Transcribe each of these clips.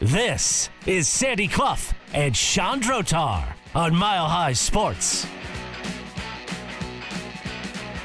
This is Sandy Clough and Chandrotar on Mile High Sports.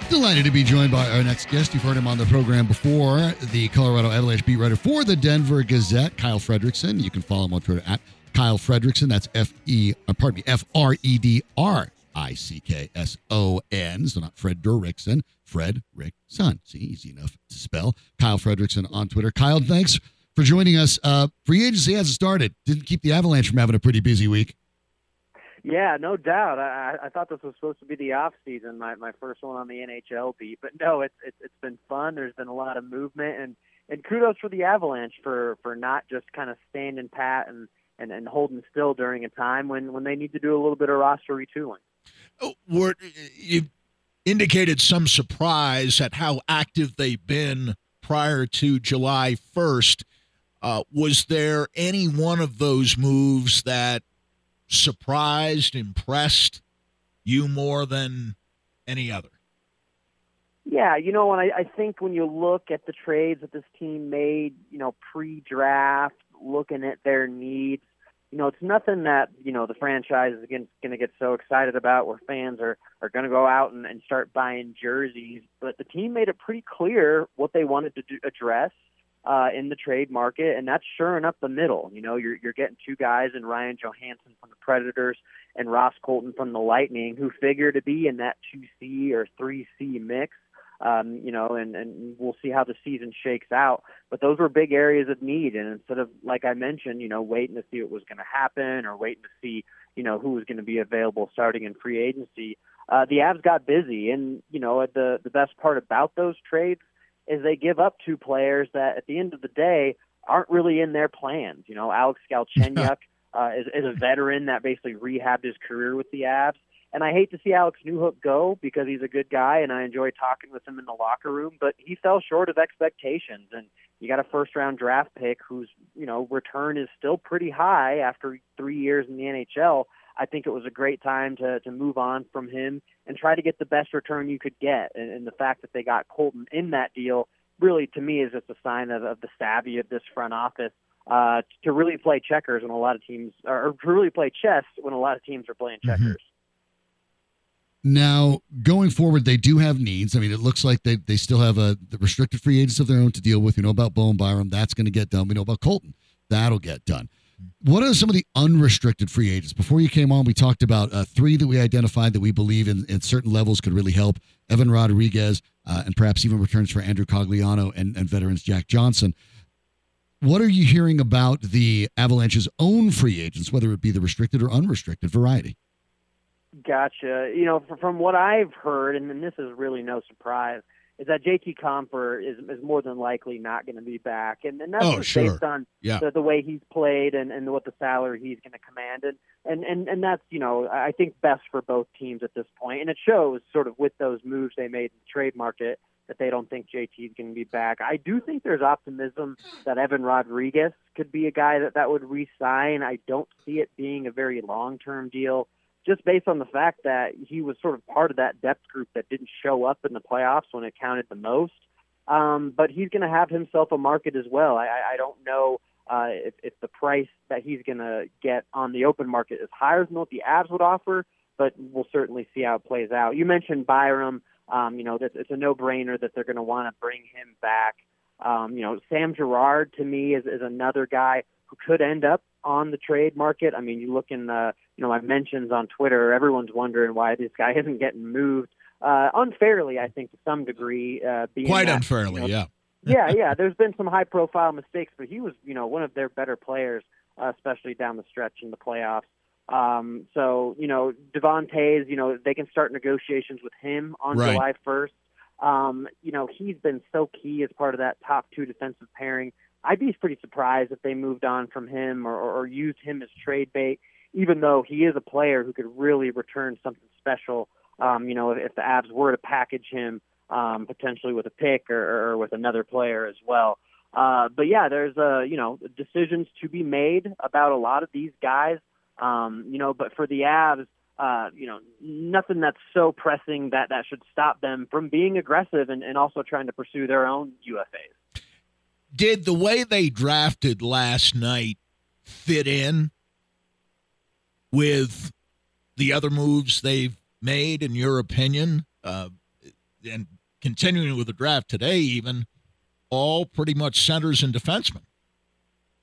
Delighted to be joined by our next guest. You've heard him on the program before, the Colorado Avalanche beat writer for the Denver Gazette, Kyle Fredrickson. You can follow him on Twitter at Kyle Fredrickson. That's F E, uh, pardon me, F R E D R I C K S O N. So not Fred Derrickson, Fred Rick Son. See, easy enough to spell. Kyle Fredrickson on Twitter. Kyle, thanks for joining us. Uh, free agency hasn't started. Didn't keep the Avalanche from having a pretty busy week. Yeah, no doubt. I, I thought this was supposed to be the off season, my my first one on the NHL beat, but no, it's it's it's been fun. There's been a lot of movement, and and kudos for the Avalanche for for not just kind of standing pat and and and holding still during a time when when they need to do a little bit of roster retooling. Oh, were you indicated some surprise at how active they've been prior to July 1st. Uh, was there any one of those moves that surprised, impressed you more than any other? Yeah, you know, and I, I think when you look at the trades that this team made, you know, pre-draft, looking at their needs, you know, it's nothing that you know the franchise is going to get so excited about, where fans are are going to go out and, and start buying jerseys. But the team made it pretty clear what they wanted to do, address uh, in the trade market, and that's shoring up the middle. You know, you're you're getting two guys in Ryan Johansen from the Predators and Ross Colton from the Lightning, who figure to be in that two C or three C mix. Um, you know, and and we'll see how the season shakes out. But those were big areas of need, and instead of like I mentioned, you know, waiting to see what was going to happen or waiting to see, you know, who was going to be available starting in free agency, uh, the Avs got busy. And you know, the the best part about those trades is they give up two players that at the end of the day aren't really in their plans. You know, Alex Galchenyuk uh, is, is a veteran that basically rehabbed his career with the Avs. And I hate to see Alex Newhook go because he's a good guy and I enjoy talking with him in the locker room, but he fell short of expectations. And you got a first round draft pick whose, you know, return is still pretty high after three years in the NHL. I think it was a great time to to move on from him and try to get the best return you could get. And, and the fact that they got Colton in that deal really, to me, is just a sign of, of the savvy of this front office uh, to really play checkers when a lot of teams, or to really play chess when a lot of teams are playing mm-hmm. checkers. Mm-hmm. Now, going forward, they do have needs. I mean, it looks like they, they still have a the restricted free agents of their own to deal with. We know about Bowen Byram. That's going to get done. We know about Colton. That'll get done. What are some of the unrestricted free agents? Before you came on, we talked about uh, three that we identified that we believe in, in certain levels could really help Evan Rodriguez uh, and perhaps even returns for Andrew Cogliano and, and veterans Jack Johnson. What are you hearing about the Avalanche's own free agents, whether it be the restricted or unrestricted variety? Gotcha. You know, from what I've heard, and this is really no surprise, is that JT Compher is is more than likely not going to be back, and, and that's oh, sure. based on yeah. the, the way he's played and, and what the salary he's going to command, and, and and and that's you know I think best for both teams at this point, and it shows sort of with those moves they made in the trade market that they don't think JT is going to be back. I do think there's optimism that Evan Rodriguez could be a guy that that would re-sign. I don't see it being a very long-term deal just based on the fact that he was sort of part of that depth group that didn't show up in the playoffs when it counted the most. Um, but he's going to have himself a market as well. I, I don't know uh, if, if the price that he's going to get on the open market is higher than what the Avs would offer, but we'll certainly see how it plays out. You mentioned Byram. Um, you know, that it's a no-brainer that they're going to want to bring him back. Um, you know, Sam Girard to me is, is another guy who could end up on the trade market. I mean, you look in the, you know, my mentions on Twitter, everyone's wondering why this guy isn't getting moved. Uh, unfairly, I think, to some degree. Uh, being Quite that, unfairly, you know, yeah. yeah, yeah. There's been some high profile mistakes, but he was, you know, one of their better players, uh, especially down the stretch in the playoffs. Um, so, you know, Devon Toews, you know, they can start negotiations with him on right. July 1st. Um, you know, he's been so key as part of that top two defensive pairing. I'd be pretty surprised if they moved on from him or, or, or used him as trade bait, even though he is a player who could really return something special. Um, you know, if, if the Avs were to package him um, potentially with a pick or, or with another player as well. Uh, but yeah, there's uh, you know decisions to be made about a lot of these guys. Um, you know, but for the Avs, uh, you know, nothing that's so pressing that that should stop them from being aggressive and, and also trying to pursue their own UFAs did the way they drafted last night fit in with the other moves they've made, in your opinion? Uh, and continuing with the draft today, even all pretty much centers and defensemen.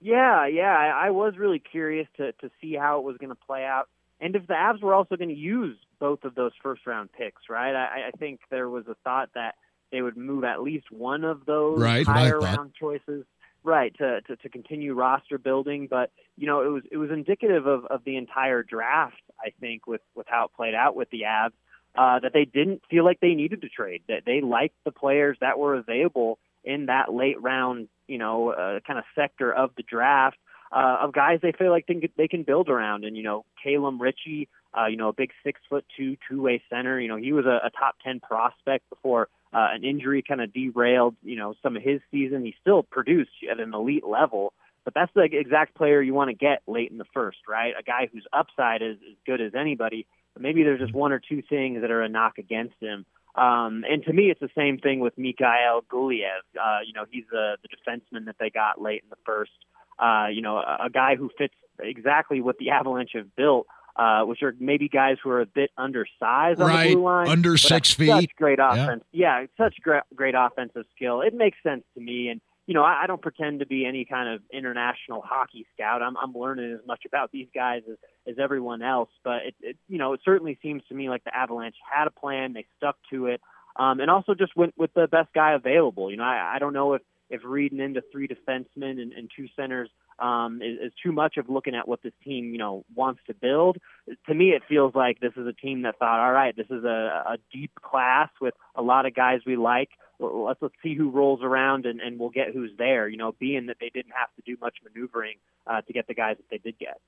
Yeah, yeah, I, I was really curious to to see how it was going to play out, and if the Avs were also going to use both of those first round picks, right? I, I think there was a thought that they would move at least one of those right, higher round choices, right, to, to to continue roster building. But you know, it was it was indicative of of the entire draft. I think with with how it played out with the Avs, uh, that they didn't feel like they needed to trade. That they liked the players that were available in that late round, you know, uh, kind of sector of the draft. Uh, of guys they feel like they can, they can build around, and you know, Calum Ritchie, uh, you know, a big six foot two two way center. You know, he was a, a top ten prospect before uh, an injury kind of derailed, you know, some of his season. He still produced at an elite level, but that's the exact player you want to get late in the first, right? A guy whose upside is as good as anybody, but maybe there's just one or two things that are a knock against him. Um, and to me, it's the same thing with Mikhail Gulyayev. Uh, you know, he's the, the defenseman that they got late in the first. Uh, you know, a, a guy who fits exactly what the Avalanche have built, uh, which are maybe guys who are a bit undersized on right, the blue line, under six feet. Such great offense. Yeah, yeah such great, great offensive skill. It makes sense to me. And you know, I, I don't pretend to be any kind of international hockey scout. I'm, I'm learning as much about these guys as, as everyone else. But it, it, you know, it certainly seems to me like the Avalanche had a plan. They stuck to it, um, and also just went with the best guy available. You know, I, I don't know if if reading into three defensemen and, and two centers um, is, is too much of looking at what this team, you know, wants to build. To me, it feels like this is a team that thought, all right, this is a, a deep class with a lot of guys we like. Let's let's see who rolls around and, and we'll get who's there. You know, being that they didn't have to do much maneuvering uh, to get the guys that they did get.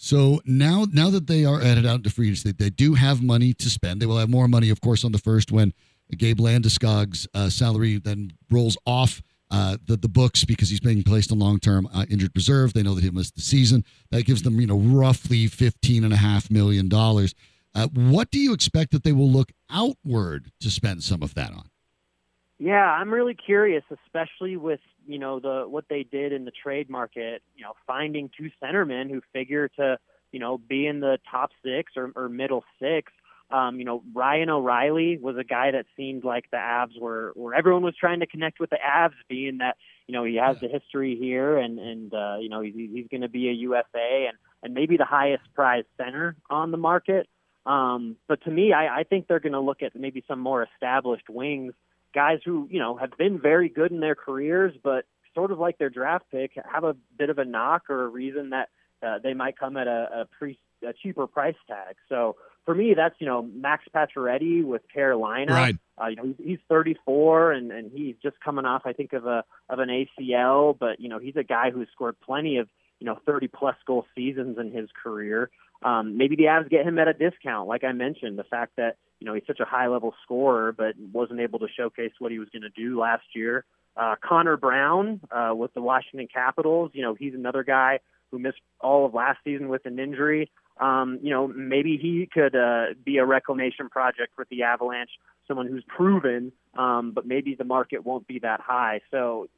So now, now that they are headed out to free agency, they do have money to spend. They will have more money, of course, on the first when Gabe Landeskog's uh, salary then rolls off uh, the the books because he's being placed on long term uh, injured reserve. They know that he missed the season. That gives them, you know, roughly fifteen and a half million dollars. Uh, what do you expect that they will look outward to spend some of that on? Yeah, I'm really curious, especially with you know the what they did in the trade market. You know, finding two centermen who figure to you know be in the top six or, or middle six. Um, you know, Ryan O'Reilly was a guy that seemed like the Avs were, where everyone was trying to connect with the Avs, being that you know he has the history here, and and uh, you know he's he's going to be a UFA and and maybe the highest prize center on the market. Um, but to me, I, I think they're going to look at maybe some more established wings, guys who you know have been very good in their careers, but sort of like their draft pick, have a bit of a knock or a reason that uh, they might come at a, a pre a cheaper price tag. So for me, that's you know Max Pacioretty with Carolina. Right. Uh, you know he's, he's 34 and and he's just coming off I think of a of an ACL, but you know he's a guy who's scored plenty of you know 30 plus goal seasons in his career. Um, maybe the Avs get him at a discount, like I mentioned. The fact that you know he's such a high level scorer, but wasn't able to showcase what he was going to do last year. Uh, Connor Brown uh, with the Washington Capitals, you know he's another guy who missed all of last season with an injury. Um, you know maybe he could uh, be a reclamation project with the Avalanche, someone who's proven, um, but maybe the market won't be that high. So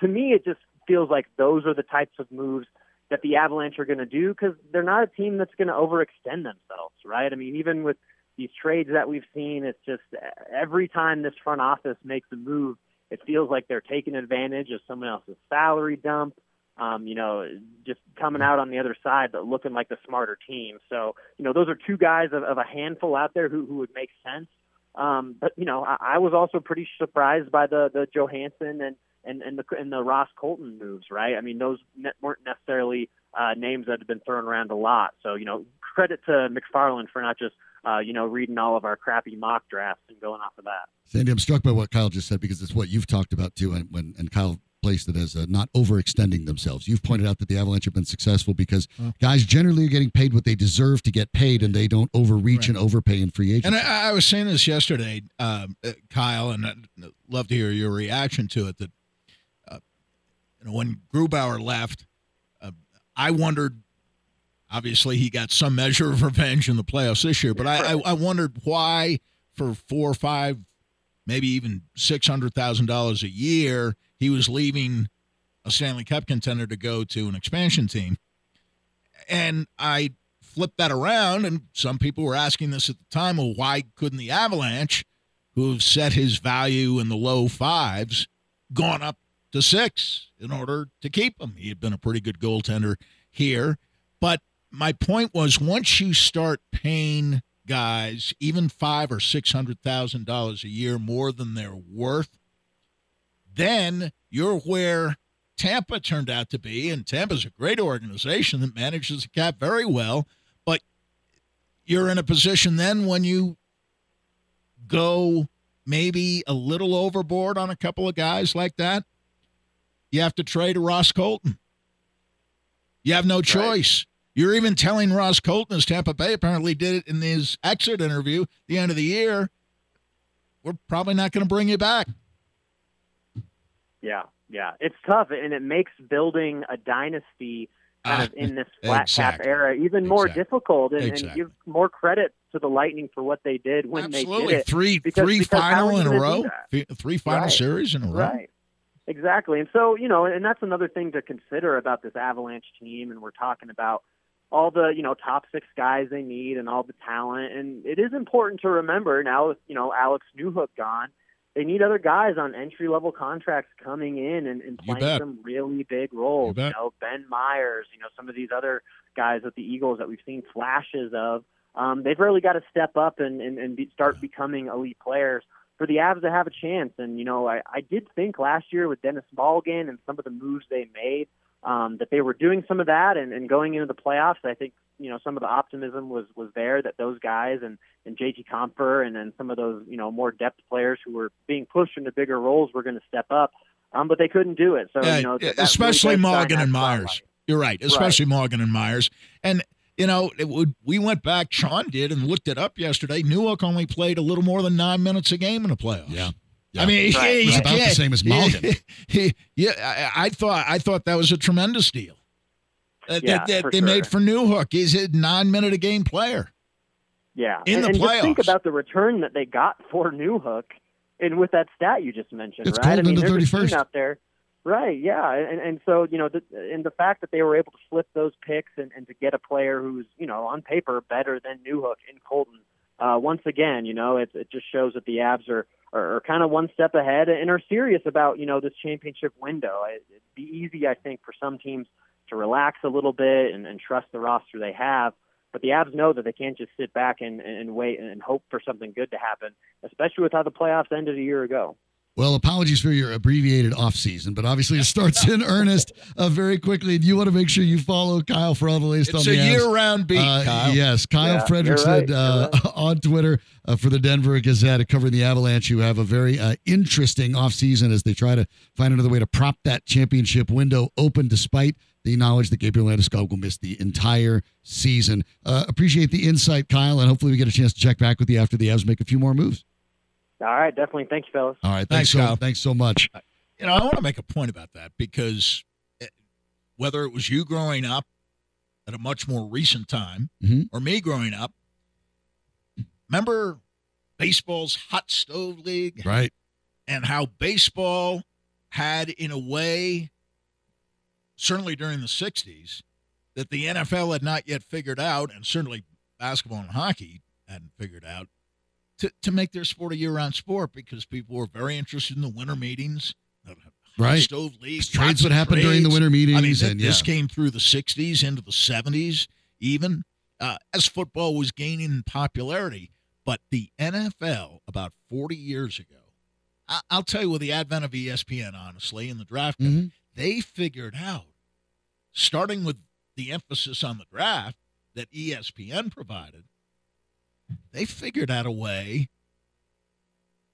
to me, it just feels like those are the types of moves that the Avalanche are going to do because they're not a team that's going to overextend themselves, right? I mean, even with these trades that we've seen, it's just every time this front office makes a move, it feels like they're taking advantage of someone else's salary dump. Um, you know, just coming out on the other side, but looking like the smarter team. So, you know, those are two guys of, of a handful out there who, who would make sense. Um, but you know, I, I was also pretty surprised by the the Johansen and and and the and the Ross Colton moves, right? I mean, those ne- weren't necessarily uh, names that have been thrown around a lot. So you know, credit to MacFarland for not just uh, you know reading all of our crappy mock drafts and going off of that. Sandy, I'm struck by what Kyle just said because it's what you've talked about too, and when and Kyle placed it as uh, not overextending themselves. You've pointed out that the Avalanche have been successful because guys generally are getting paid what they deserve to get paid, and they don't overreach Right. and overpay in free agency. And I, I was saying this yesterday, um, uh, Kyle, and I'd love to hear your reaction to it. That uh, you know, when Grubauer left, uh, I wondered. Obviously, he got some measure of revenge in the playoffs this year, but I, I, I wondered why, for four or five, maybe even six hundred thousand dollars a year, he was leaving a Stanley Cup contender to go to an expansion team. And I flipped that around, and some people were asking this at the time well, why couldn't the Avalanche, who have set his value in the low fives, gone up to six in order to keep him? He had been a pretty good goaltender here. But my point was once you start paying guys even five or six hundred thousand dollars a year more than they're worth, then you're where Tampa turned out to be, and Tampa's a great organization that manages the cap very well. But you're in a position then when you go maybe a little overboard on a couple of guys like that, you have to trade Ross Colton. You have no choice. Right. You're even telling Ross Colton, as Tampa Bay apparently did it in his exit interview the end of the year, we're probably not going to bring you back. Yeah, yeah, it's tough, and it makes building a dynasty kind uh, of in this flat exactly. cap era even more exactly. difficult, and, exactly. and, give more credit to the Lightning for what they did when Absolutely. they did it. Three because, three because final in a row, three final right. series in a row. Right. Exactly, and so you know, and that's another thing to consider about this Avalanche team, and we're talking about all the you know top six guys they need and all the talent, and it is important to remember now with you know Alex Newhook gone they need other guys on entry level contracts coming in and, and playing some really big roles. You, you, know, Ben Meyers, you know, some of these other guys with the Eagles that we've seen flashes of. Um, they've really got to step up and, and, and be, start becoming elite players for the Avs to have a chance. And, you know, I, I did think last year with Denis Malgin and some of the moves they made um, that they were doing some of that and, and going into the playoffs. I think you know some of the optimism was was there that those guys and and JT Compher and then some of those you know more depth players who were being pushed into bigger roles were going to step up, um, but they couldn't do it. So yeah, you know, especially really Morgan and Meyers. You're right, especially right. Morgan and Meyers. And you know, it would, we went back. Sean did and looked it up yesterday. Newhook only played a little more than nine minutes a game in the playoffs. Yeah. Yeah. I mean, right. he's about the same as Malgin. yeah, I, I, thought I thought that was a tremendous deal uh, yeah, that, that they sure. made for Newhook. He's a nine minute a game player. Yeah, in and, the and playoffs. Just think about the return that they got for Newhook, and with that stat you just mentioned, it's right? I mean, the there's 31st. a team out there. Right, yeah, and and so you know, the, and the fact that they were able to flip those picks and, and to get a player who's you know on paper better than Newhook in Colton, uh, once again, you know, it it just shows that the Avs are are, are kind of one step ahead and are serious about you know this championship window. It'd be easy, I think, for some teams to relax a little bit and, and trust the roster they have. But the Avs know that they can't just sit back and, and wait and hope for something good to happen, especially with how the playoffs ended a year ago. Well, apologies for your abbreviated off season, but obviously it starts in earnest uh, very quickly. And you want to make sure you follow Kyle for all the latest it's on the a year-round beat. Uh, Kyle. Yes, Kyle yeah, Fredrickson right, uh, right. on Twitter uh, for the Denver Gazette covering the Avalanche, who have a very uh, interesting off season as they try to find another way to prop that championship window open, despite the knowledge that Gabriel Landeskog will miss the entire season. Uh, appreciate the insight, Kyle, and hopefully we get a chance to check back with you after the Avs make a few more moves. All right, definitely. Thank you, fellas. All right, thanks, thanks so, Kyle. thanks so much. You know, I want to make a point about that because eh, whether it was you growing up at a much more recent time mm-hmm. or me growing up, remember baseball's hot stove league? Right. And how baseball had, in a way, certainly during the 60s, that the NFL had not yet figured out, and certainly basketball and hockey hadn't figured out, to, to make their sport a year round sport because people were very interested in the winter meetings. Right. Stove leagues. Trades would happen during the winter meetings. I mean, th- and, this yeah. came through the 60s into the 70s, even uh, as football was gaining popularity. But the NFL, about 40 years ago, I- will tell you with the advent of ESPN, honestly, in the draft, Mhm. they figured out, starting with the emphasis on the draft that ESPN provided, they figured out a way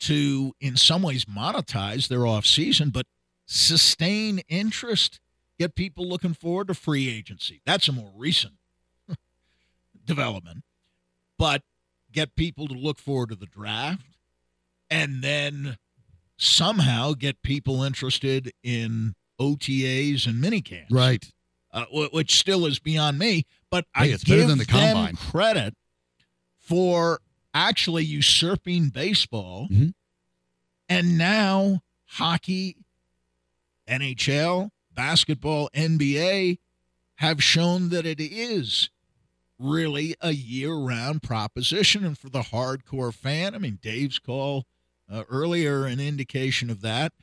to, in some ways, monetize their off season, but sustain interest, get people looking forward to free agency. That's a more recent development, but get people to look forward to the draft and then somehow get people interested in OTAs and minicamps. Right. Uh, which still is beyond me, but Hey, I it's better give than the them combine. credit for actually usurping baseball, Mhm. and now hockey, NHL, basketball, NBA have shown that it is really a year round proposition. And for the hardcore fan, I mean, Dave's call uh, earlier, an indication of that.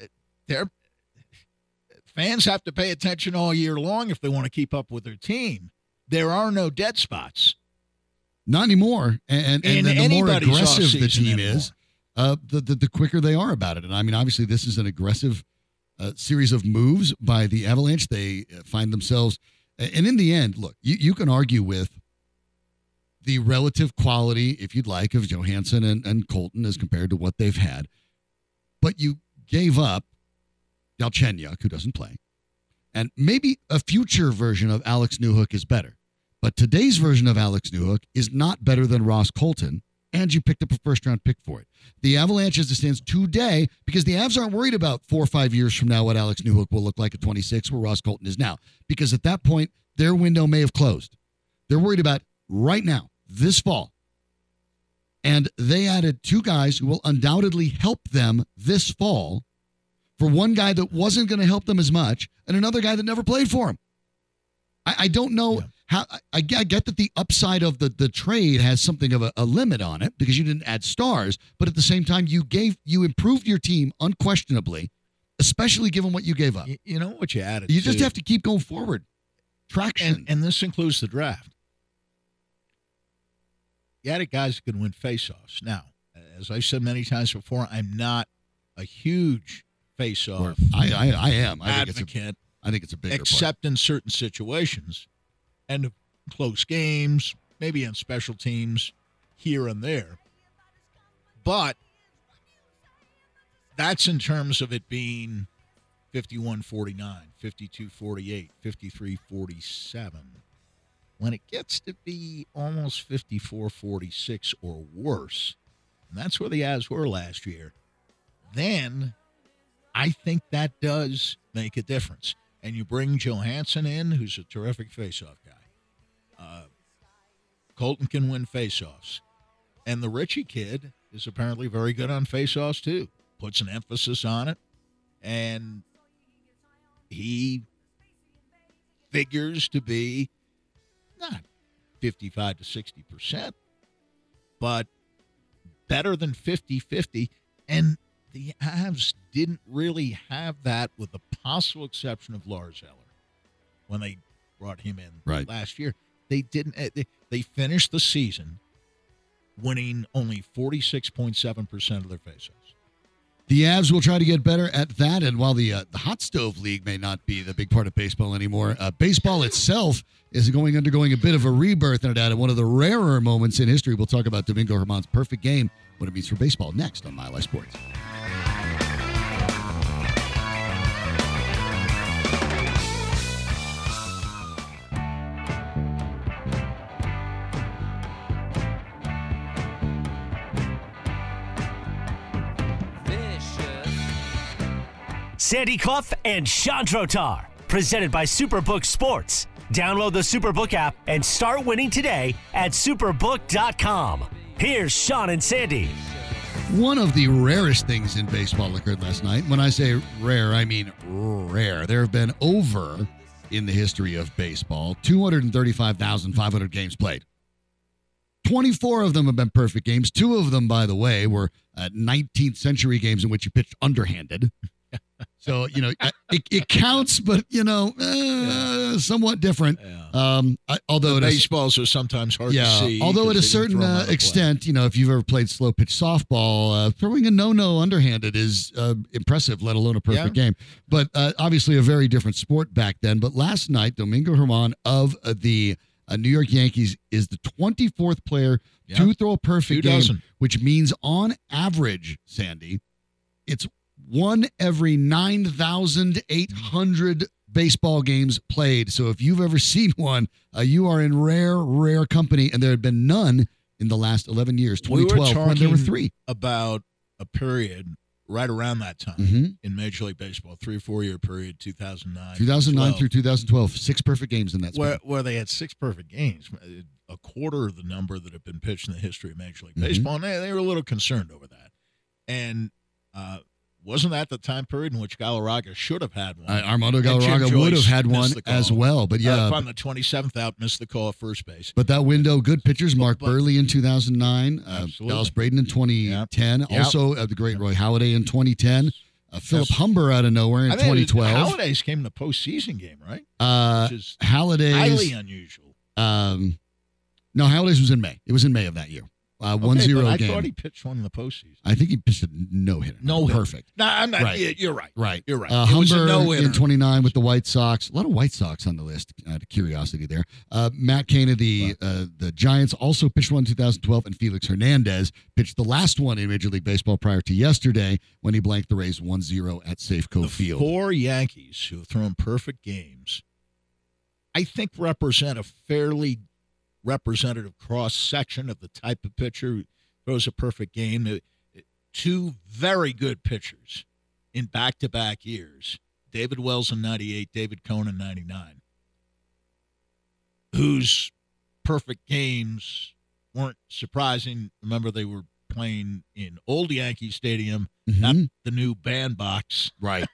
Uh, They're, fans have to pay attention all year long if they want to keep up with their team. There are no dead spots. Not anymore. And, and, In then the more aggressive the team anymore. is, uh, the, the the quicker they are about it. And I mean, obviously, this is an aggressive uh, series of moves by the Avalanche. They uh, find themselves, and in the end, look, you, you can argue with the relative quality, if you'd like, of Johansen and, and Colton as compared to what they've had, but you gave up Galchenyuk, who doesn't play, and maybe a future version of Alex Newhook is better. But today's version of Alex Newhook is not better than Ross Colton, and you picked up a first round pick for it. The Avalanche, as it stands today, because the Avs aren't worried about four or five years from now what Alex Newhook will look like at 26, where Ross Colton is now, because at that point, their window may have closed. They're worried about right now, this fall. And they added two guys who will undoubtedly help them this fall for one guy that wasn't going to help them as much and another guy that never played for him. I, I don't know Yeah. How I, I get that the upside of the, the trade has something of a, a limit on it because you didn't add stars, but at the same time you gave you improved your team unquestionably, especially given what you gave up. You, you know what you added? You just have to keep going forward. Traction. and and this includes the draft. You added guys who can win faceoffs. Now, as I've said many times before, I'm not a huge faceoff I, I I am. I think it's a advocate, I think it's a bigger part. except in certain situations, and close games, maybe on special teams here and there. But that's in terms of it being 51 49, 52 48, 53 47. When it gets to be almost 54 46 or worse, and that's where the Avs were last year, then I think that does make a difference. And you bring Johansen in, who's a terrific faceoff guy. Uh, Colton can win faceoffs. And the Ritchie kid is apparently very good on faceoffs, too. Puts an emphasis on it. And he figures to be not 55 to 60%, but better than 50 50. And the Avs didn't really have that, with the possible exception of Lars Eller when they brought him in Right. last year. They didn't. eh, They, finished the season winning only 46.7% of their faceoffs. The Avs will try to get better at that. And while the uh, the hot stove league may not be the big part of baseball anymore, uh, baseball itself is going undergoing a bit of a rebirth. And added one of the rarer moments in history. We'll talk about Domingo German's perfect game, what it means for baseball, next on Mile High Sports. Sandy Clough and Chandrotar, presented by Superbook Sports. Download the Superbook app and start winning today at superbook.com. Here's Sean and Sandy. One of the rarest things in baseball occurred last night. When I say rare, I mean rare. There have been over in the history of baseball 235,500 games played. 24 of them have been perfect games. Two of them, by the way, were uh, 19th century games in which you pitched underhanded. So, you know, it, it counts, but, you know, uh, somewhat different. Um, I, although is Baseballs are sometimes hard to see. Although at a certain throw 'em out uh, extent, you know, if you've ever played slow pitch softball, uh, throwing a no-no underhanded is uh, impressive, let alone a perfect game. But uh, obviously a very different sport back then. But last night, Domingo German of uh, the uh, New York Yankees is the 24th player Yeah. to throw a perfect game, which means on average, Sandy, it's one every 9,800 baseball games played. So if you've ever seen one, uh, you are in rare, rare company. And there had been none in the last 11 years, We were 2012, when there were three. about a period right around that time hmm in Major League Baseball, three or four year period, 2009. 2009 12, through 2012, six perfect games in that span. where, where they had six perfect games, a quarter of the number that have been pitched in the history of Major League Mhm. Baseball. And they, they were a little concerned over that. And uh, wasn't that the time period in which Galarraga should have had one? Uh, Armando Galarraga would have had one as well, but yeah. Uh, on the 27th out, missed the call at first base. But that window, good pitchers. Mark but- Buehrle in 2009, uh, Dallas Braden in 2010, Yep. also uh, the great Roy Halladay in 2010, uh, Philip Yes. Humber out of nowhere in I think 2012. Halladay's came in the postseason game, right? uh, Which is Halladay's, highly unusual. um, no, Halladay's was in May. It was in May of that year. Uh, Okay, one zero but I game. thought he pitched one in the postseason. I think he pitched a no hitter. No hitter. perfect. No, I'm not. Right. yeah, You're right. Right. You're right. Uh, it was a Humber no-hitter. in 29 with the White Sox. A lot of White Sox on the list. Out of curiosity there. Uh, Matt Cain of the uh, the Giants also pitched one in 2012, and Felix Hernandez pitched the last one in Major League Baseball prior to yesterday when he blanked the Rays 1-0 at Safeco the Field. four Yankees who have thrown perfect games, I think represent a fairly representative cross section of the type of pitcher who throws a perfect game. Uh, Two very good pitchers in back to back years David Wells in 98, David Cone in 99, whose perfect games weren't surprising. Remember, they were playing in Old Yankee Stadium, not Mhm. the new bandbox Right.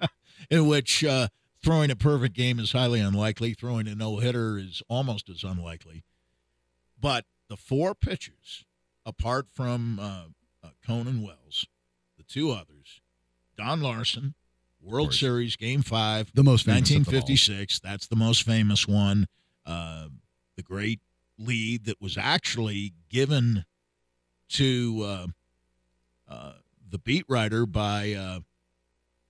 in which uh, throwing a perfect game is highly unlikely. Throwing a no hitter is almost as unlikely. But the four pitchers, apart from uh, uh, Conan Wells, the two others, Don Larsen, World. Series Game Five, The most famous of 1956. That's the most famous one. Uh, the great lead that was actually given to uh, uh, the beat writer by uh,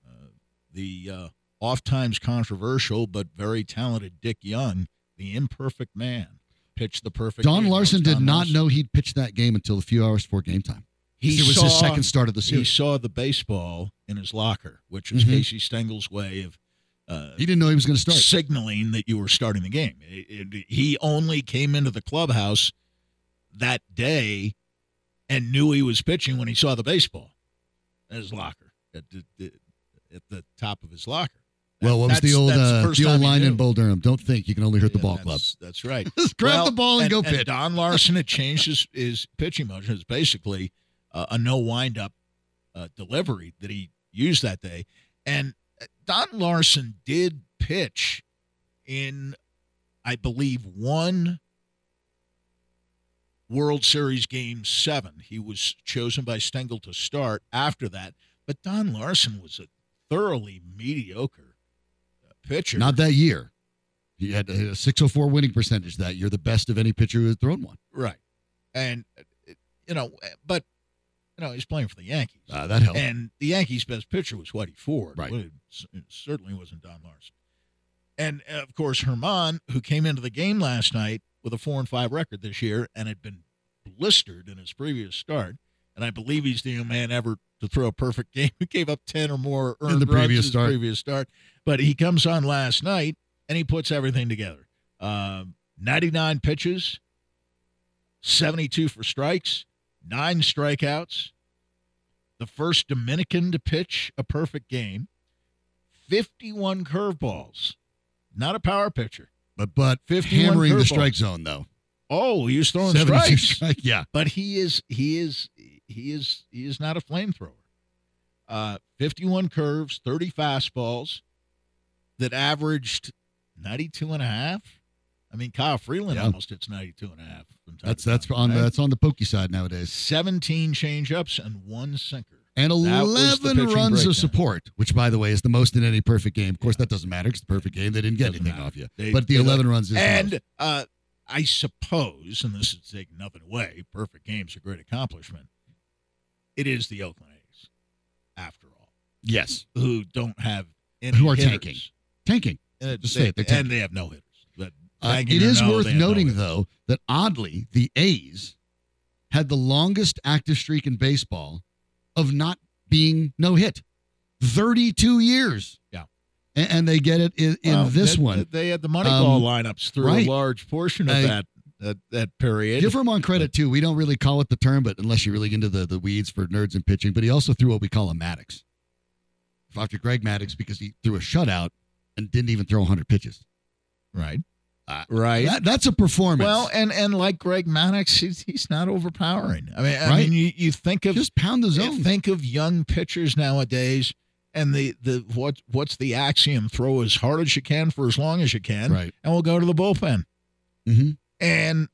uh, the uh, oft times controversial but very talented Dick Young, the imperfect man, pitched the perfect. Don game. Larsen did Don not Larsen. know he'd pitch that game until a few hours before game time. He it was saw, his second start of the season. He saw the baseball in his locker, which was Mhm. Casey Stengel's way of. Uh, He didn't know he was going to start. signaling that you were starting the game. It- it- he only came into the clubhouse that day and knew he was pitching when he saw the baseball in his locker at the- at the top of his locker. Well, what was the old uh, the old line in. Bull Durham? Don't think you can only hurt the Yeah, ball club. that's, That's right. Just grab Well, the ball and, go and pitch. Don Larsen had changed his, his pitching motion. It's basically uh, a no windup uh, delivery that he used that day. And uh, Don Larsen did pitch in, I believe, one World Series game seven. He was chosen by Stengel to start after that. But Don Larsen was a thoroughly mediocre pitcher. Not that year. He had a 604 winning percentage that year, the best of any pitcher who had thrown one. Right. And, you know, but, you know, he's playing for the Yankees. Uh, that helped. and the Yankees' best pitcher was Whitey Ford. Right. It, certainly wasn't Don Larsen. And, of course, German, who came into the game last night with a 4 and 5 record this year and had been blistered in his previous start. And I believe he's the only man ever to throw a perfect game. He gave up 10 or more earned the runs previous start. previous start. But he comes on last night and he puts everything together. Um, 99 pitches, 72 for strikes, nine strikeouts, the first Dominican to pitch a perfect game, 51 curveballs. Not a power pitcher. but but 51 hammering the strike zone though. Oh, he was throwing 72 strikes. strike- yeah. But he is he is he is he is not a flamethrower. Uh 51 curves, 30 fastballs that averaged 92 and a half. I mean, Kyle Freeland Yeah. almost hits 92 and a half. That's that's time, on right? that's on the pokey side nowadays. 17 changeups and one sinker. And That was the 11 runs breakdown. of support, which by the way is the most in any perfect game. Of course, that doesn't matter. It's the perfect game. They didn't get Doesn't anything matter. off you. They- but the they 11 runs is the and uh, I suppose, and this is taking nothing away, perfect game's a great accomplishment. It is the Oakland A's, after all, yes, who don't have any Who are hitters. tanking. tanking. And, Just they, say it, they're tanking. and they have no hitters. But Uh, it is no, worth have no noting, though, that oddly, the A's had the longest active streak in baseball of not being no hit 32 years. Yeah. And, and they get it in, in Well, this they, one. They had the Moneyball Um, lineups through right. a large portion of I- that, that that period. Give him on credit, too. We don't really call it the term, but unless you're really into the, the weeds for nerds and pitching, but he also threw what we call a Maddux. After Greg Maddux, because he threw a shutout and didn't even throw 100 pitches. right. Uh, right? that, that's a performance. Well, and and like Greg Maddux, he's, he's not overpowering. I mean, I Right. mean, you, you think of just pound the zone. think of young pitchers nowadays, and the the what what's the axiom? Throw as hard as you can for as long as you can, Right. and we'll go to the bullpen hmm and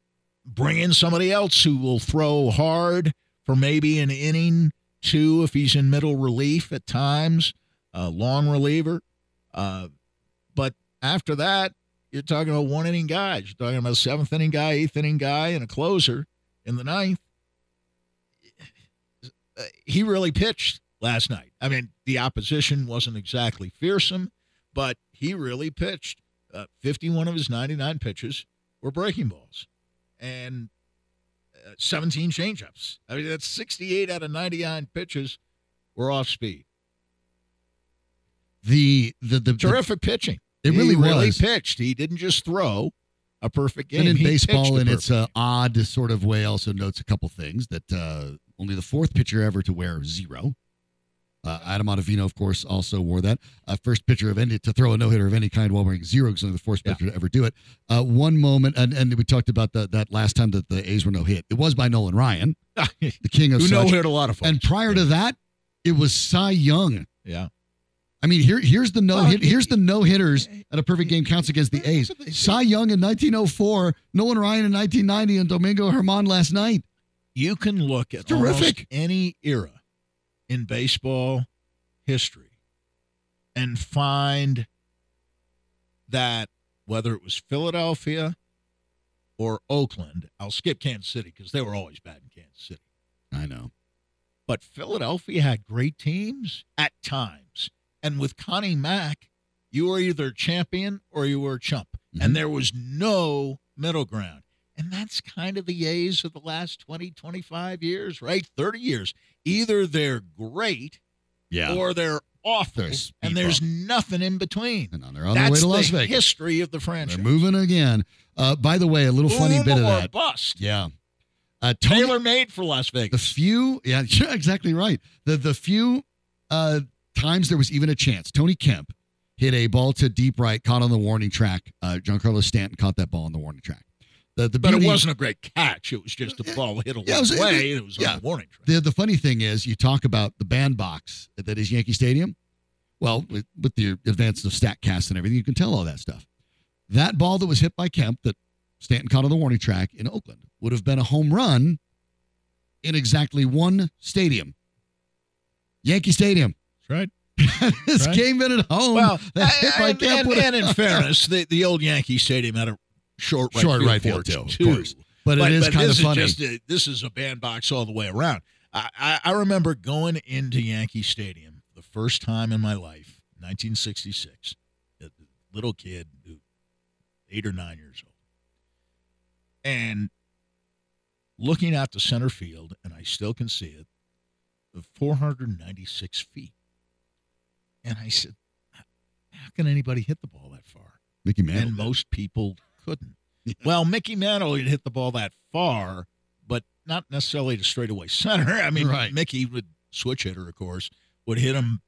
bring in somebody else who will throw hard for maybe an inning two if he's in middle relief at times, a long reliever. Uh, but after that, you're talking about one inning guys. You're talking about a seventh inning guy, eighth inning guy, and a closer in the ninth. He really pitched last night. I mean, the opposition wasn't exactly fearsome, but he really pitched. Uh, 51 of his 99 pitches were breaking balls and uh, 17 changeups. I mean, that's 68 out of 99 pitches were off speed. The the the, the Terrific pitching. It really he really was. pitched. He didn't just throw a perfect game. and in He baseball, in its perfect uh, odd sort of way, also notes a couple things that uh, only the fourth pitcher ever to wear zero. Uh, Adam Ottavino, of course, also wore that. Uh, first pitcher of any to throw a no hitter of any kind while wearing zero, because only the fourth Yeah. pitcher to ever do it. Uh, one moment, and, and we talked about the, that last time that the A's were no hit. It was by Nolan Ryan, the king of Who no hit a lot of folks. And prior to that, it was Cy Young. yeah. I mean, here here's the no Well, hit. he- Here's the no hitters at a perfect game counts against the A's. what they say. Cy Young in 1904, Nolan Ryan in 1990, and Domingo German last night. You can look at Terrific. any era in baseball history and find that whether it was Philadelphia or Oakland, I'll skip Kansas City because they were always bad in Kansas City. I know. But Philadelphia had great teams at times. And with Connie Mack, you were either champion or you were a chump. Mhm. And there was no middle ground. And that's kind of the A's of the last 20, 25 years, right? 30 years. Either they're great Yeah. or they're awful. And there's nothing in between. and on, they're on their way to the Las Vegas. history of the franchise. They're moving again. Uh, by the way, a little funny Boom bit of that. bust. Yeah. Uh, Tony, Tailor made for Las Vegas. the few, yeah, exactly right. The the few uh, times there was even a chance, Tony Kemp hit a ball to deep right, caught on the warning track. Uh, Giancarlo Stanton caught that ball on the warning track. The the but it wasn't a great catch. It was just a ball hit a long Yeah, it was- it was- way. It was yeah. on the warning track. The the funny thing is, you talk about the bandbox that is Yankee Stadium. Well, with, with the advances of Statcast and everything, you can tell all that stuff. That ball that was hit by Kemp that Stanton caught on the warning track in Oakland would have been a home run in exactly one stadium, Yankee Stadium. That's right. this Right. came in at home. Well, that hit by and, Kemp and- and in fairness, the, the old Yankee Stadium had a short right Short field right field, too, of course. but it But, is but kind of funny. is just a, this is a bandbox all the way around. I, I, I remember going into Yankee Stadium the first time in my life, 1966. A little kid, eight or nine years old, and looking out to center field, and I still can see it, of 496 feet. And I said, "How can anybody hit the ball that far?" Mickey Mantle. and most people couldn't. Well, Mickey Mantle had hit the ball that far, but not necessarily to straightaway center. I mean, Right. Mickey would switch hitter, of course, would hit him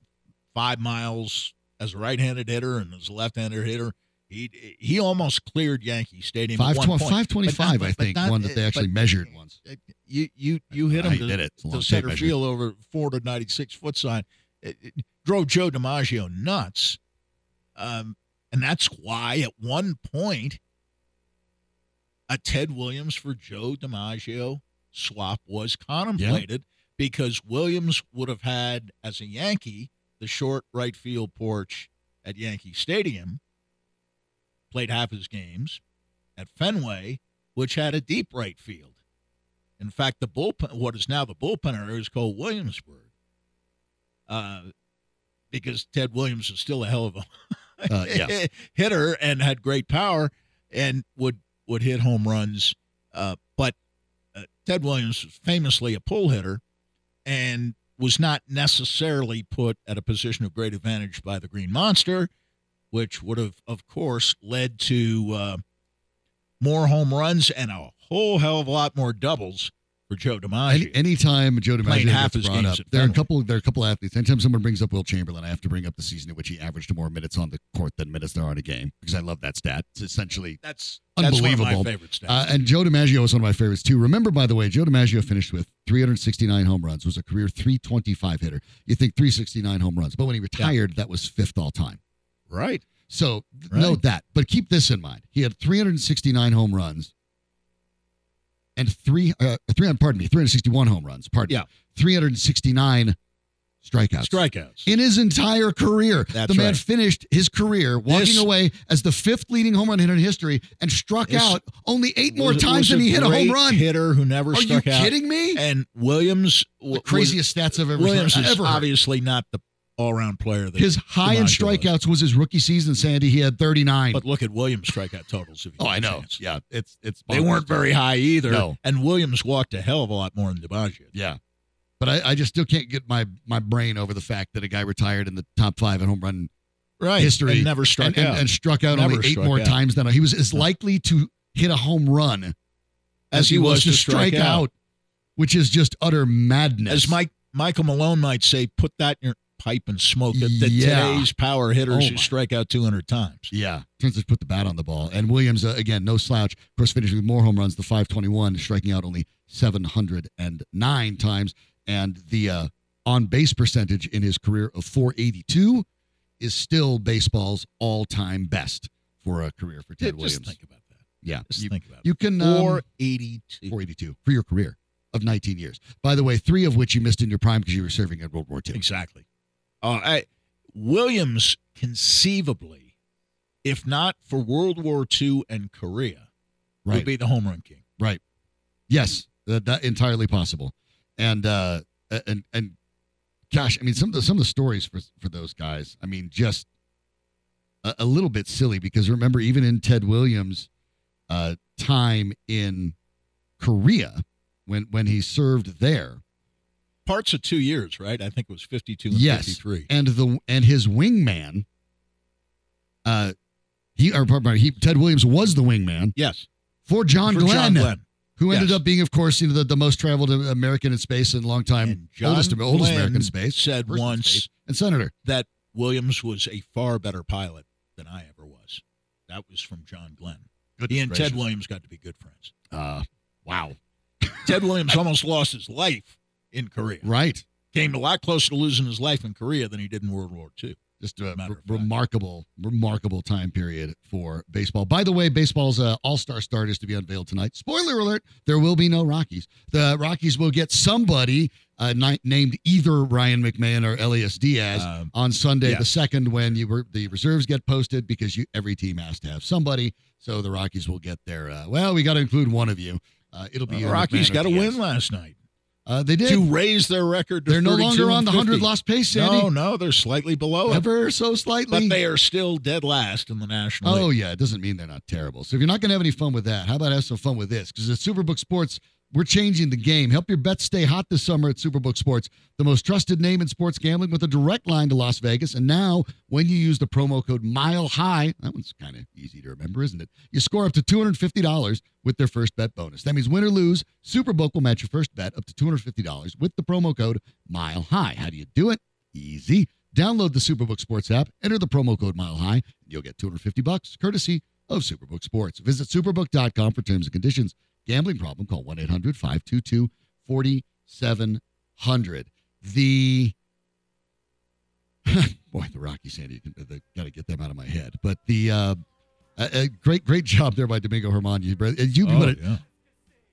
five miles as a right-handed hitter and as a left-handed hitter. He he almost cleared Yankee Stadium point. 525, But I think, not- one that they actually measured once. You you you hit I him to, did it. It's a long to center field over 496 foot sign. It, it drove Joe DiMaggio nuts. Um, and that's why at one point a Ted Williams for Joe DiMaggio swap was contemplated because Williams would have had as a Yankee the short right field porch at Yankee Stadium, played half his games at Fenway, which had a deep right field. In fact, the bullpen, what is now the bullpen area, is called Williamsburg, uh, because Ted Williams is still a hell of a Uh, yeah. hitter and had great power and would would hit home runs. Uh, but uh, Ted Williams was famously a pull hitter and was not necessarily put at a position of great advantage by the Green Monster, which would have, of course, led to uh, more home runs and a whole hell of a lot more doubles for Joe DiMaggio. Any, anytime Joe Playing DiMaggio half gets his brought up, there are a couple. There are a couple athletes. Anytime someone brings up Wilt Chamberlain, I have to bring up the season in which he averaged more minutes on the court than minutes there are in a game because I love that stat. It's essentially that's that's one of unbelievable. my favorite stats. Uh, and Joe DiMaggio is one of my favorites too. Remember, by the way, Joe DiMaggio finished with 369 home runs. Was a career 325 hitter. You think 369 home runs, but when he retired, that was fifth all time. right. So Right. note that, but keep this in mind. He had 369 home runs and three, uh, 300, pardon me, 361 home runs. Pardon. Yeah. 369 strikeouts. Strikeouts. In his entire career, That's the man right. finished his career walking This- away as the fifth leading home run hitter in history and struck This out only eight more Was- times was than he hit a home run. Hitter who never Are you struck out. kidding me? And Williams, the craziest stats I've was, ever, Williams is ever obviously not the all-around player. That His high in strikeouts was his rookie season, Sandy. He had 39. But look at Williams' strikeout totals. If you oh, I know. chance. Yeah, it's it's They weren't very high either. No. And Williams walked a hell of a lot more than DiMaggio. Yeah. But I, I just still can't get my, my brain over the fact that a guy retired in the top five in home run Right. history And never struck and, and- out. and struck out Never only eight more out. times than he was as likely to hit a home run as he was to strike out. which is just utter madness. As Mike Michael Malone might say, put that in your pipe and smoke it. That Yeah. today's power hitters Oh, who strike out 200 times. Yeah, to put the bat on the ball. And Williams, uh, again, no slouch. Of course, finishing with more home runs, the 521, striking out only 709 times. And the uh, on base percentage in his career of 482 is still baseball's all time best for a career for Ted Just Williams. Just think about that. yeah, Just you, think about you it. can. Um, 482. 482 for your career of 19 years. By the way, three of which you missed in your prime because you were serving in World War II. Exactly. Uh, I, Williams conceivably, if not for World War II and Korea, would be the home run king. Right. Yes, that, that entirely possible. And uh and and gosh, I mean some of the some of the stories for for those guys. I mean just a, a little bit silly because remember even in Ted Williams uh time in Korea when when he served there Parts of two years, right? I think it was 52 and Yes. 53. and the and his wingman uh he or pardon he Ted Williams was the wingman Yes. for John for Glenn. John Glenn. who ended up being, of course, you know, the, the most traveled American in space and long time oldest, oldest American in space, said once space, and senator. that Williams was a far better pilot than I ever was. That was from John Glenn. he and Ted Williams got to be good friends. Uh, wow. Ted Williams almost lost his life in Korea. Right. Came a lot closer to losing his life in Korea than he did in World War II. Just a Matter re- of fact. remarkable, remarkable time period for baseball. By the way, baseball's uh, All Star start is to be unveiled tonight. Spoiler alert: there will be no Rockies. The Rockies will get somebody uh, ni- named either Ryan McMahon or Elias Diaz Um, on Sunday yes. the second when you were the reserves get posted because you every team has to have somebody. So the Rockies will get their. Uh, well, we got to include one of you. Uh, it'll be the Rockies got a win last night Uh, they did. to raise their record. To They're no longer on the hundred 50. loss pace, Sandy. No, no, they're slightly below it, Ever so slightly. but they are still dead last in the National Oh League. yeah, it doesn't mean they're not terrible. So if you're not going to have any fun with that, how about have some fun with this? Because at Superbook Sports, we're changing the game. Help your bets stay hot this summer at Superbook Sports, the most trusted name in sports gambling with a direct line to Las Vegas. And now, when you use the promo code Mile High, that one's kind of easy to remember, isn't it? You score up to two hundred fifty dollars with their first bet bonus. That means win or lose, Superbook will match your first bet up to two hundred fifty dollars with the promo code Mile High. How do you do it? Easy. Download the Superbook Sports app, enter the promo code Mile High, and you'll get 250 bucks courtesy of Superbook Sports. Visit superbook.com for terms and conditions. Gambling problem, call 1-800-522-4700. The boy, the Rocky Sandy, they got to get them out of my head. But the uh, a, a great, great job there by Domingo German. You, you Oh, it, yeah.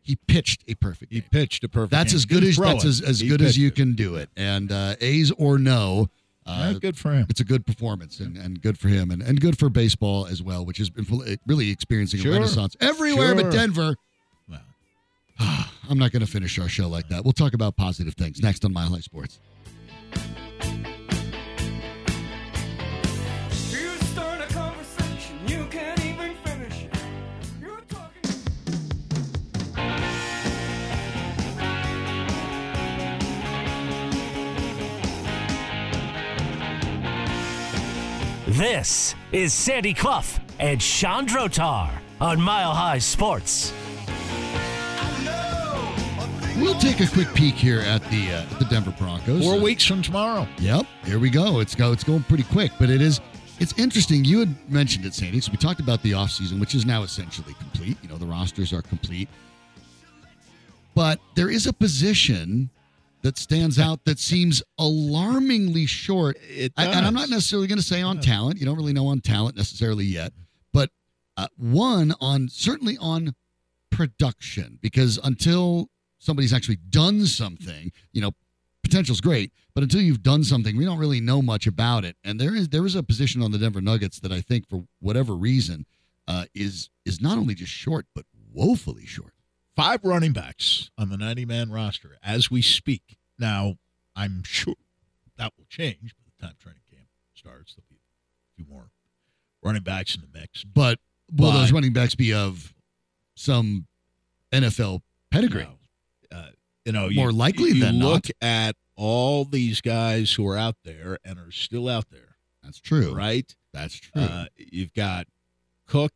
he pitched a perfect He pitched a perfect. That's game. as good as that's it. as, as He good as you it. can do it. And uh, A's or no, uh, Yeah, good for him. it's a good performance and, and good for him and, and good for baseball as well, which has been really experiencing Sure. a renaissance everywhere but Denver. Well, I'm not going to finish our show like that. We'll talk about positive things next on Mile High Sports. You start a conversation, you can't even finish it. You're talking. This is Sandy Clough and Sean Drotar on Mile High Sports. We'll take a quick peek here at the uh, the Denver Broncos. Four Uh, weeks from tomorrow. Yep, here we go. It's go. It's going pretty quick, but it is. It's interesting. You had mentioned it, Sandy. So we talked about the offseason, which is now essentially complete. You know, the rosters are complete, but there is a position that stands out that seems alarmingly short. And I'm not necessarily going to say on talent. You don't really know on talent necessarily yet, but uh, one on certainly on production because until somebody's actually done something, you know, potential's great, but until you've done something, we don't really know much about it. And there is there is a position on the Denver Nuggets that I think for whatever reason uh, is is not only just short but woefully short. Five running backs on the 90 man roster as we speak. Now, I'm sure that will change by the time training camp starts. There'll be a few more running backs in the mix. But will those running backs be of some NFL pedigree? No. You know, More you, likely you than look not. at all these guys who are out there and are still out there, That's true. right? That's true. Uh, you've got Cook,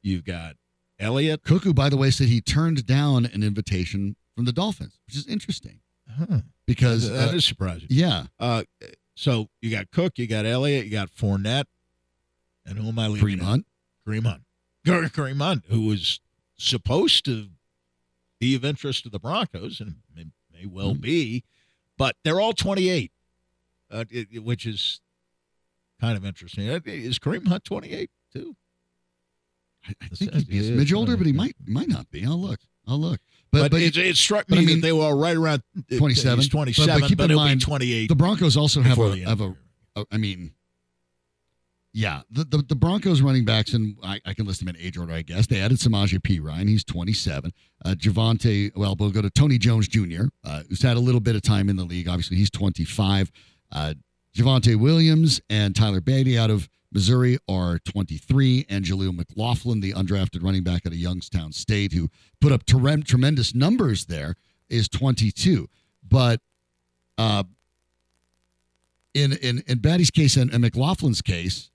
you've got Elliott. Cuckoo, by the way, said he turned down an invitation from the Dolphins, which is interesting Huh. because That uh, is surprising. yeah, Uh, so you got Cook, you got Elliott, you got Fournette, and who am I leaving? Kareem out? Hunt. Kareem Hunt. Kareem Kareem Hunt, who was supposed to be of interest to the Broncos, and may, may well Hmm. be, but they're all 28, uh, it- it- which is kind of interesting. Uh, Is Kareem Hunt 28 too? I, I That's- think he'd be a yeah, smidge older, but he might might not be. I'll look. I'll look. But, But but, it, it struck but me I mean- that they were right around uh, 27. But- but 27, but, keep in he'll mind, 28 the Broncos also have before a have of a, the year. a. I mean, yeah, the, the the Broncos running backs, and I, I can list them in age order, I guess. They added Samaje Perine. He's 27. Uh, Javonte, well, we'll go to Tony Jones Jr., uh, who's had a little bit of time in the league. Obviously, he's 25. Uh, Javonte Williams and Tyler Badie out of Missouri are 23. And Jaleel McLaughlin, the undrafted running back out of Youngstown State, who put up trem- tremendous numbers there, is 22. But uh, in in in Badie's case and, and McLaughlin's case,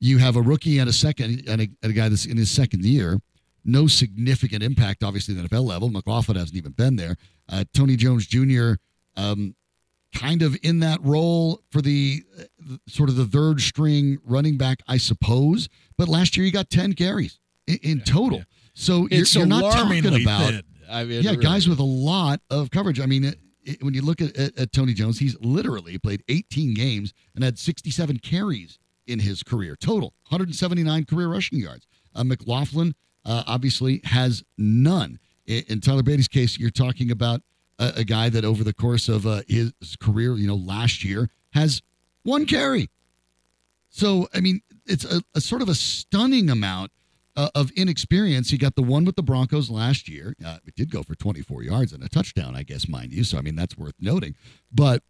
you have a rookie and a second and a, and a guy that's in his second year. No significant impact, obviously, at the NFL level. McLaughlin hasn't even been there. Uh, Tony Jones Jr. Um, kind of in that role for the uh, sort of the third string running back, I suppose. But last year he got ten carries in, in total. yeah. So you're, you're not talking about. I mean, yeah, really. guys with a lot of coverage. I mean, it, it- when you look at, at, at Tony Jones, he's literally played 18 games and had 67 carries in his career total, 179 career rushing yards. Uh, McLaughlin uh, obviously has none. In, in Tyler Badie's case, you're talking about a, a guy that over the course of uh, his career, you know, last year has one carry. So, I mean, it's a, a sort of a stunning amount uh, of inexperience. He got the one with the Broncos last year. Uh, it did go for 24 yards and a touchdown, I guess, mind you. So, I mean, that's worth noting. But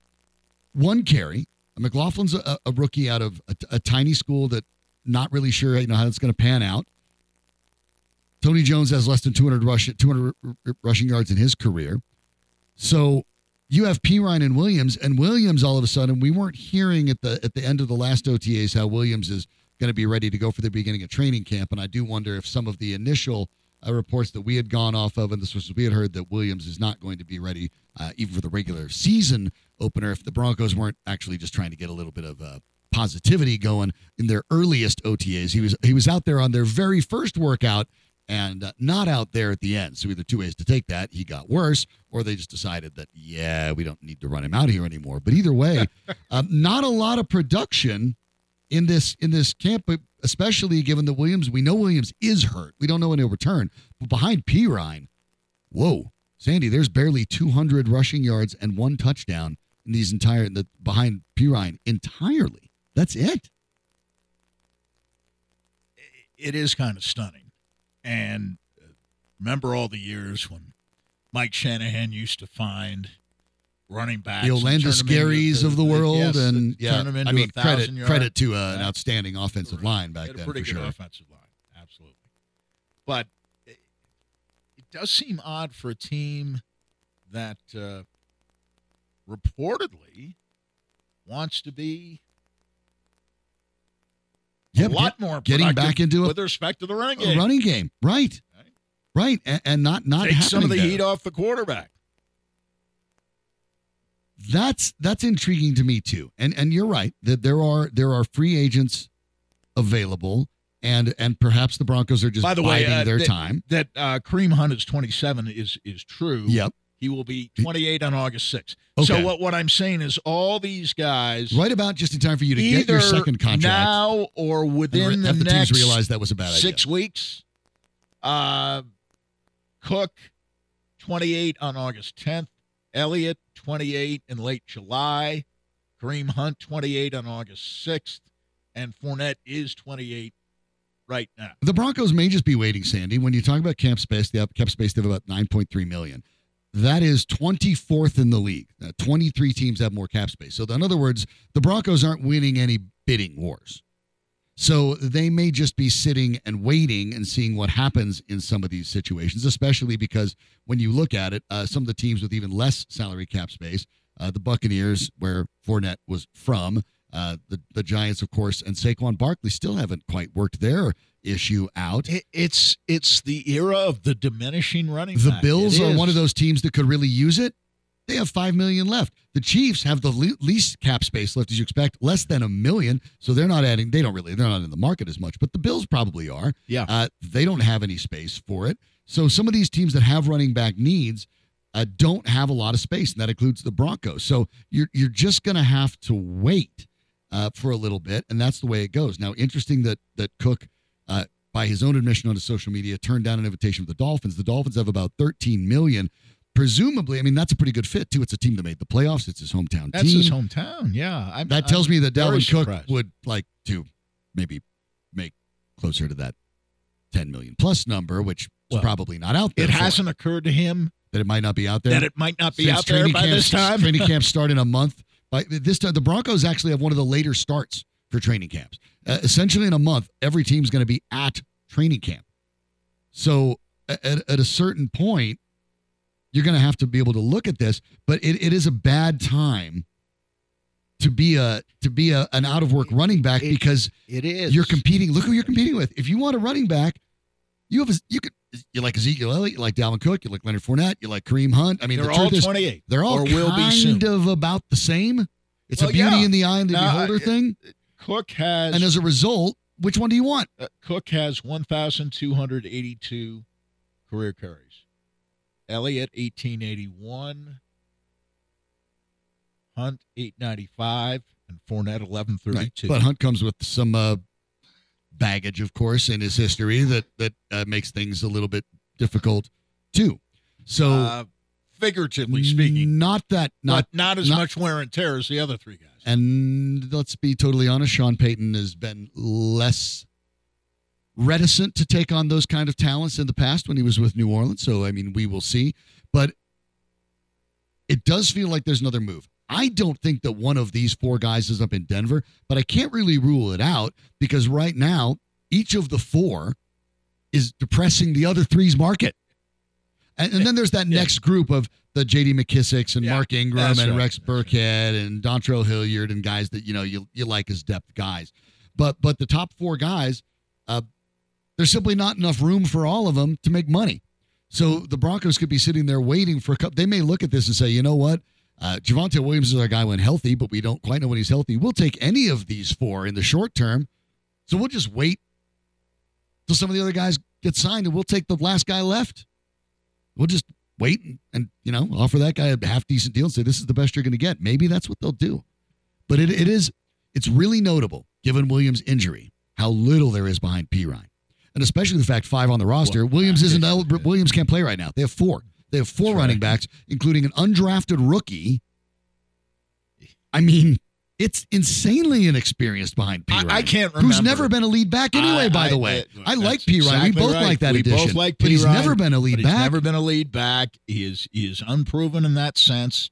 one carry. McLaughlin's a, a rookie out of a, a tiny school that not really sure you know how it's going to pan out. Tony Jones has less than 200 rush 200 r- rushing yards in his career. So you have Perine and Williams, and Williams all of a sudden we weren't hearing at the at the end of the last OTAs how Williams is going to be ready to go for the beginning of training camp, and I do wonder if some of the initial uh, reports that we had gone off of and the sources we had heard that Williams is not going to be ready uh, even for the regular season opener if the Broncos weren't actually just trying to get a little bit of uh, positivity going in their earliest OTAs. He was he was out there on their very first workout and uh, not out there at the end. So either two ways to take that. He got worse, or they just decided that yeah, we don't need to run him out here anymore. But either way, um, not a lot of production in this in this camp, but especially given that Williams, we know Williams is hurt. We don't know when he'll return. But behind Perine, whoa, Sandy, there's barely 200 rushing yards and one touchdown these entire the behind Perine entirely. That's it. it is kind of stunning. And remember all the years when Mike Shanahan used to find running backs, the and Orlando turn them into Scaries of the world, yes, and yeah, I mean a credit 1,000 credit to uh, an outstanding offensive line back then a pretty for good sure. offensive line, absolutely. But it, it does seem odd for a team that uh, reportedly wants to be Yeah, a lot more getting back into a- with respect to the running game. running game, right? Right. right, and, and not not Take some of the there. heat off the quarterback. That's that's intriguing to me too. And and you're right that there are there are free agents available, and and perhaps the Broncos are just By the way, uh, their that- time. That uh, Kareem Hunt is 27 is is true. Yep. He will be 28 on August 6th. Okay. So what, what I'm saying is all these guys Right about just in time for you to get your second contract. now or within the the next teams realize that was a bad idea. six weeks. Uh, Cook 28 on August 10th. Elliott 28 in late July. Kareem Hunt 28 on August 6th. And Fournette is 28 right now. The Broncos may just be waiting, Sandy. When you talk about cap space, they have cap space. They have about nine point three million. That is twenty fourth in the league. Twenty three teams have more cap space. So in other words, the Broncos aren't winning any bidding wars. So they may just be sitting and waiting and seeing what happens in some of these situations, especially because when you look at it, uh, some of the teams with even less salary cap space, uh, the Buccaneers, where Fournette was from, uh, the the Giants, of course, and Saquon Barkley still haven't quite worked their issue out. It, it's it's the era of the diminishing running The back. Bills It are is. one of those teams that could really use it. They have five million left. The Chiefs have the le- least cap space left, as you expect, less than a million. So they're not adding. They don't really. They're not in the market as much. But the Bills probably are. Yeah. Uh, they don't have any space for it. So some of these teams that have running back needs uh, don't have a lot of space, and that includes the Broncos. So you're you're just going to have to wait uh, for a little bit, and that's the way it goes. Now, interesting that that Cook, uh, by his own admission on his social media, turned down an invitation with the Dolphins. The Dolphins have about 13 million. Presumably, I mean that's a pretty good fit too. It's a team that made the playoffs. It's his hometown That's team. his hometown. Yeah. I'm, that tells I'm me that Dalvin Cook would like to maybe make closer to that 10 million plus number, which is Well, probably not out there. It hasn't occurred to him that it might not be out there. that it might not be Since out there by camps- this time. Training camps start in a month. By this time, the Broncos actually have one of the later starts for training camps. Uh, essentially, in a month, every team's going to be at training camp. So, at, at a certain point, you're going to have to be able to look at this. But it, it is a bad time to be a to be a, an out of work running back It- because it is. you're competing. Look who you're competing with. If you want a running back, you have a, you could you like Ezekiel Elliott, you like Dalvin Cook, you like Leonard Fournette, you like Kareem Hunt. I mean, They're the all truth is, 28. they're all or will be kind soon. of about the same. It's Well, a beauty yeah. in the eye and the Now, beholder I- thing. Cook has And as a result, which one do you want? uh, Cook has 1,282 career carries. Elliott 1881. Hunt 895 and Fournette 1132. But Hunt comes with some uh, baggage, of course, in his history that that uh, makes things a little bit difficult too. So, uh, figuratively speaking, not that not not not as not- much wear and tear as the other three guys. And let's be totally honest, Sean Payton has been less reticent to take on those kind of talents in the past when he was with New Orleans. So, I mean, we will see. But it does feel like there's another move. I don't think that one of these four guys is up in Denver, but I can't really rule it out because right now, each of the four is depressing the other three's market. And, and then there's that Yeah. next group of the J.D. McKissicks and Yeah, Mark Ingram and right, Rex. Burkhead and Dontrell Hilliard and guys that you know you you like as depth guys. But but the top four guys, uh, there's simply not enough room for all of them to make money. So the Broncos could be sitting there waiting for a couple. They may look at this and say, you know what, uh, Javonte Williams is our guy when healthy, but we don't quite know when he's healthy. We'll take any of these four in the short term. So we'll just wait till some of the other guys get signed, and we'll take the last guy left. We'll just wait and, and you know offer that guy a half decent deal and say this is the best you're going to get. Maybe that's what they'll do. But it, it is it's really notable given Williams' injury how little there is behind Perine, and especially the fact five on the roster. Well, Williams isn't Williams can't play right now. They have four. They have four That's running right. backs, including an undrafted rookie. I mean, it's insanely inexperienced behind P I- Ryan. I can't Who's never been a lead back anyway, I- by I- the way. I like Perine. We both right. like that we addition. both like P. but he's Ryan, never been a lead back. He's never been a lead back. He is he is unproven in that sense,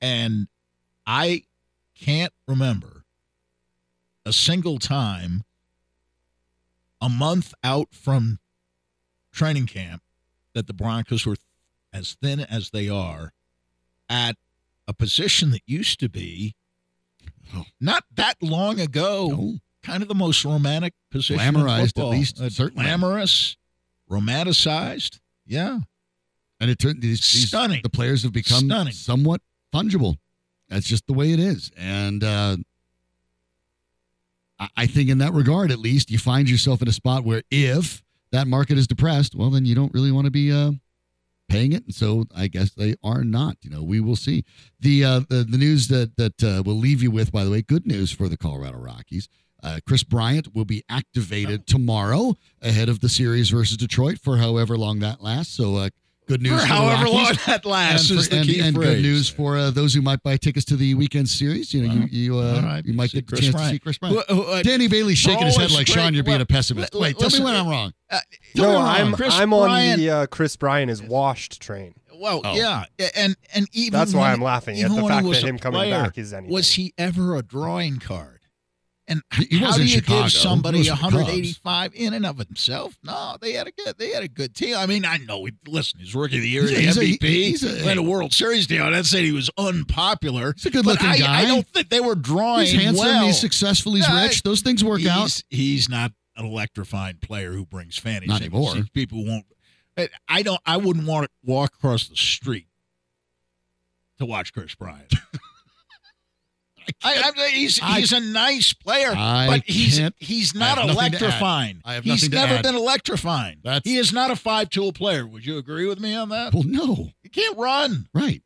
and I can't remember a single time a month out from training camp that the Broncos were as thin as they are at a position that used to be Oh. not that long ago No. kind of the most romantic position Glamorized, at least, Uh, certainly. glamorous romanticized Yeah. And it turned these, these Stunning. the players have become Stunning. somewhat fungible. That's just the way it is. And uh, I, I think in that regard, at least, you find yourself in a spot where if that market is depressed, well, then you don't really want to be uh, paying it. And so I guess they are not. You know, we will see. The uh, the, the news that that uh, we'll leave you with, by the way, good news for the Colorado Rockies. Uh, Kris Bryant will be activated tomorrow ahead of the series versus Detroit for however long that lasts. So, uh, good news For for, however long that lasts and, for- the and- key and good news for uh, those who might buy tickets to the weekend series. You know, Well, you you, uh, all right. you might See get the Kris chance Bryant. to see Kris Bryant. Who- who- uh, Danny Bailey shaking his head like. Sean, you're being Well, a pessimist. li- Wait, tell listen, me when I'm wrong. uh, Tell me No, I'm Kris I'm on Bryant- the uh, Kris Bryan is washed train. Well, Oh. yeah, and and even That's why I'm laughing at even the when he fact was that a him coming back is anything. Was he ever a drawing card? And He- he how do you Chicago. give somebody was with the Cubs. 185 in and of himself? No, they had a good they had a good team. I mean, I know. He, listen, he's rookie of the year, He's the he's a- MVP, he's a- won a World Series deal. I'd say he was unpopular. He's a good-looking I, guy. I don't think they were drawing He's handsome. well. He's successful. He's rich. Those things work he's, out. He's not an electrifying player who brings fantasy. Not anymore. People won't. I- I don't. I wouldn't want to walk across the street to watch Kris Bryant. I, I, he's I- he's a nice player, but he's he's not have nothing to add. electrifying. I have he's never add. been electrifying. That's- he is not a five tool player. Would you agree with me on that? Well, no, He can't run. right.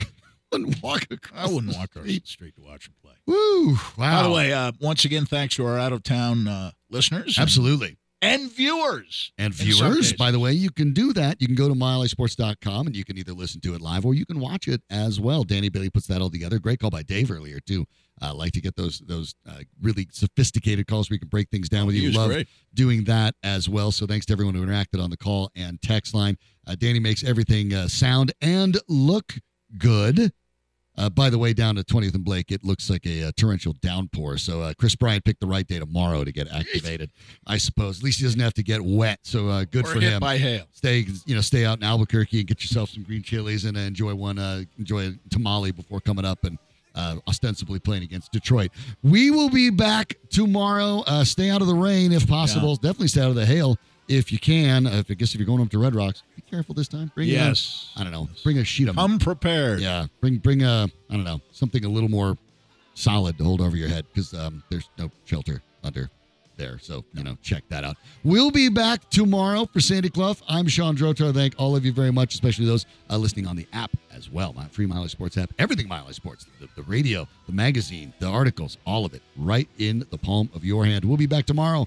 Wouldn't walk across I wouldn't walk across the street to watch him play. Woo! Wow. By the way, uh, once again, thanks to our out of town uh, listeners, absolutely. And viewers. And viewers, by the way, you can do that. You can go to milesports.com and you can either listen to it live or you can watch it as well. Danny Bailey puts that all together. Great call by Dave earlier, too. Uh, like to get those those uh, really sophisticated calls where you can break things down with you. Love great. doing that as well. So thanks to everyone who interacted on the call and text line. Uh, Danny makes everything uh, sound and look good. Uh, by the way, down at 20th and Blake, it looks like a, uh torrential downpour. So uh, Kris Bryant picked the right day tomorrow to get activated, I suppose. At least he doesn't have to get wet. So uh, good or for him. by hail. stay, you know, stay out in Albuquerque and get yourself some green chilies and uh, enjoy one, uh, enjoy a tamale before coming up and uh, ostensibly playing against Detroit. We will be back tomorrow. Uh, stay out of the rain if possible. Definitely stay out of the hail if you can. If I guess if you're going up to Red Rocks, be careful this time. Bring Yes. I don't know. Bring a sheet of Come prepared. yeah. Bring bring a I don't know something a little more solid to hold over your head because um, there's no shelter under there. So you know check that out. We'll be back tomorrow for Sandy Clough. I'm Sean Drotar. Thank all of you very much, especially those uh, listening on the app as well. My free Mile High Sports app. Everything Mile High Sports. The, the radio, the magazine, the articles, all of it right in the palm of your hand. We'll be back tomorrow.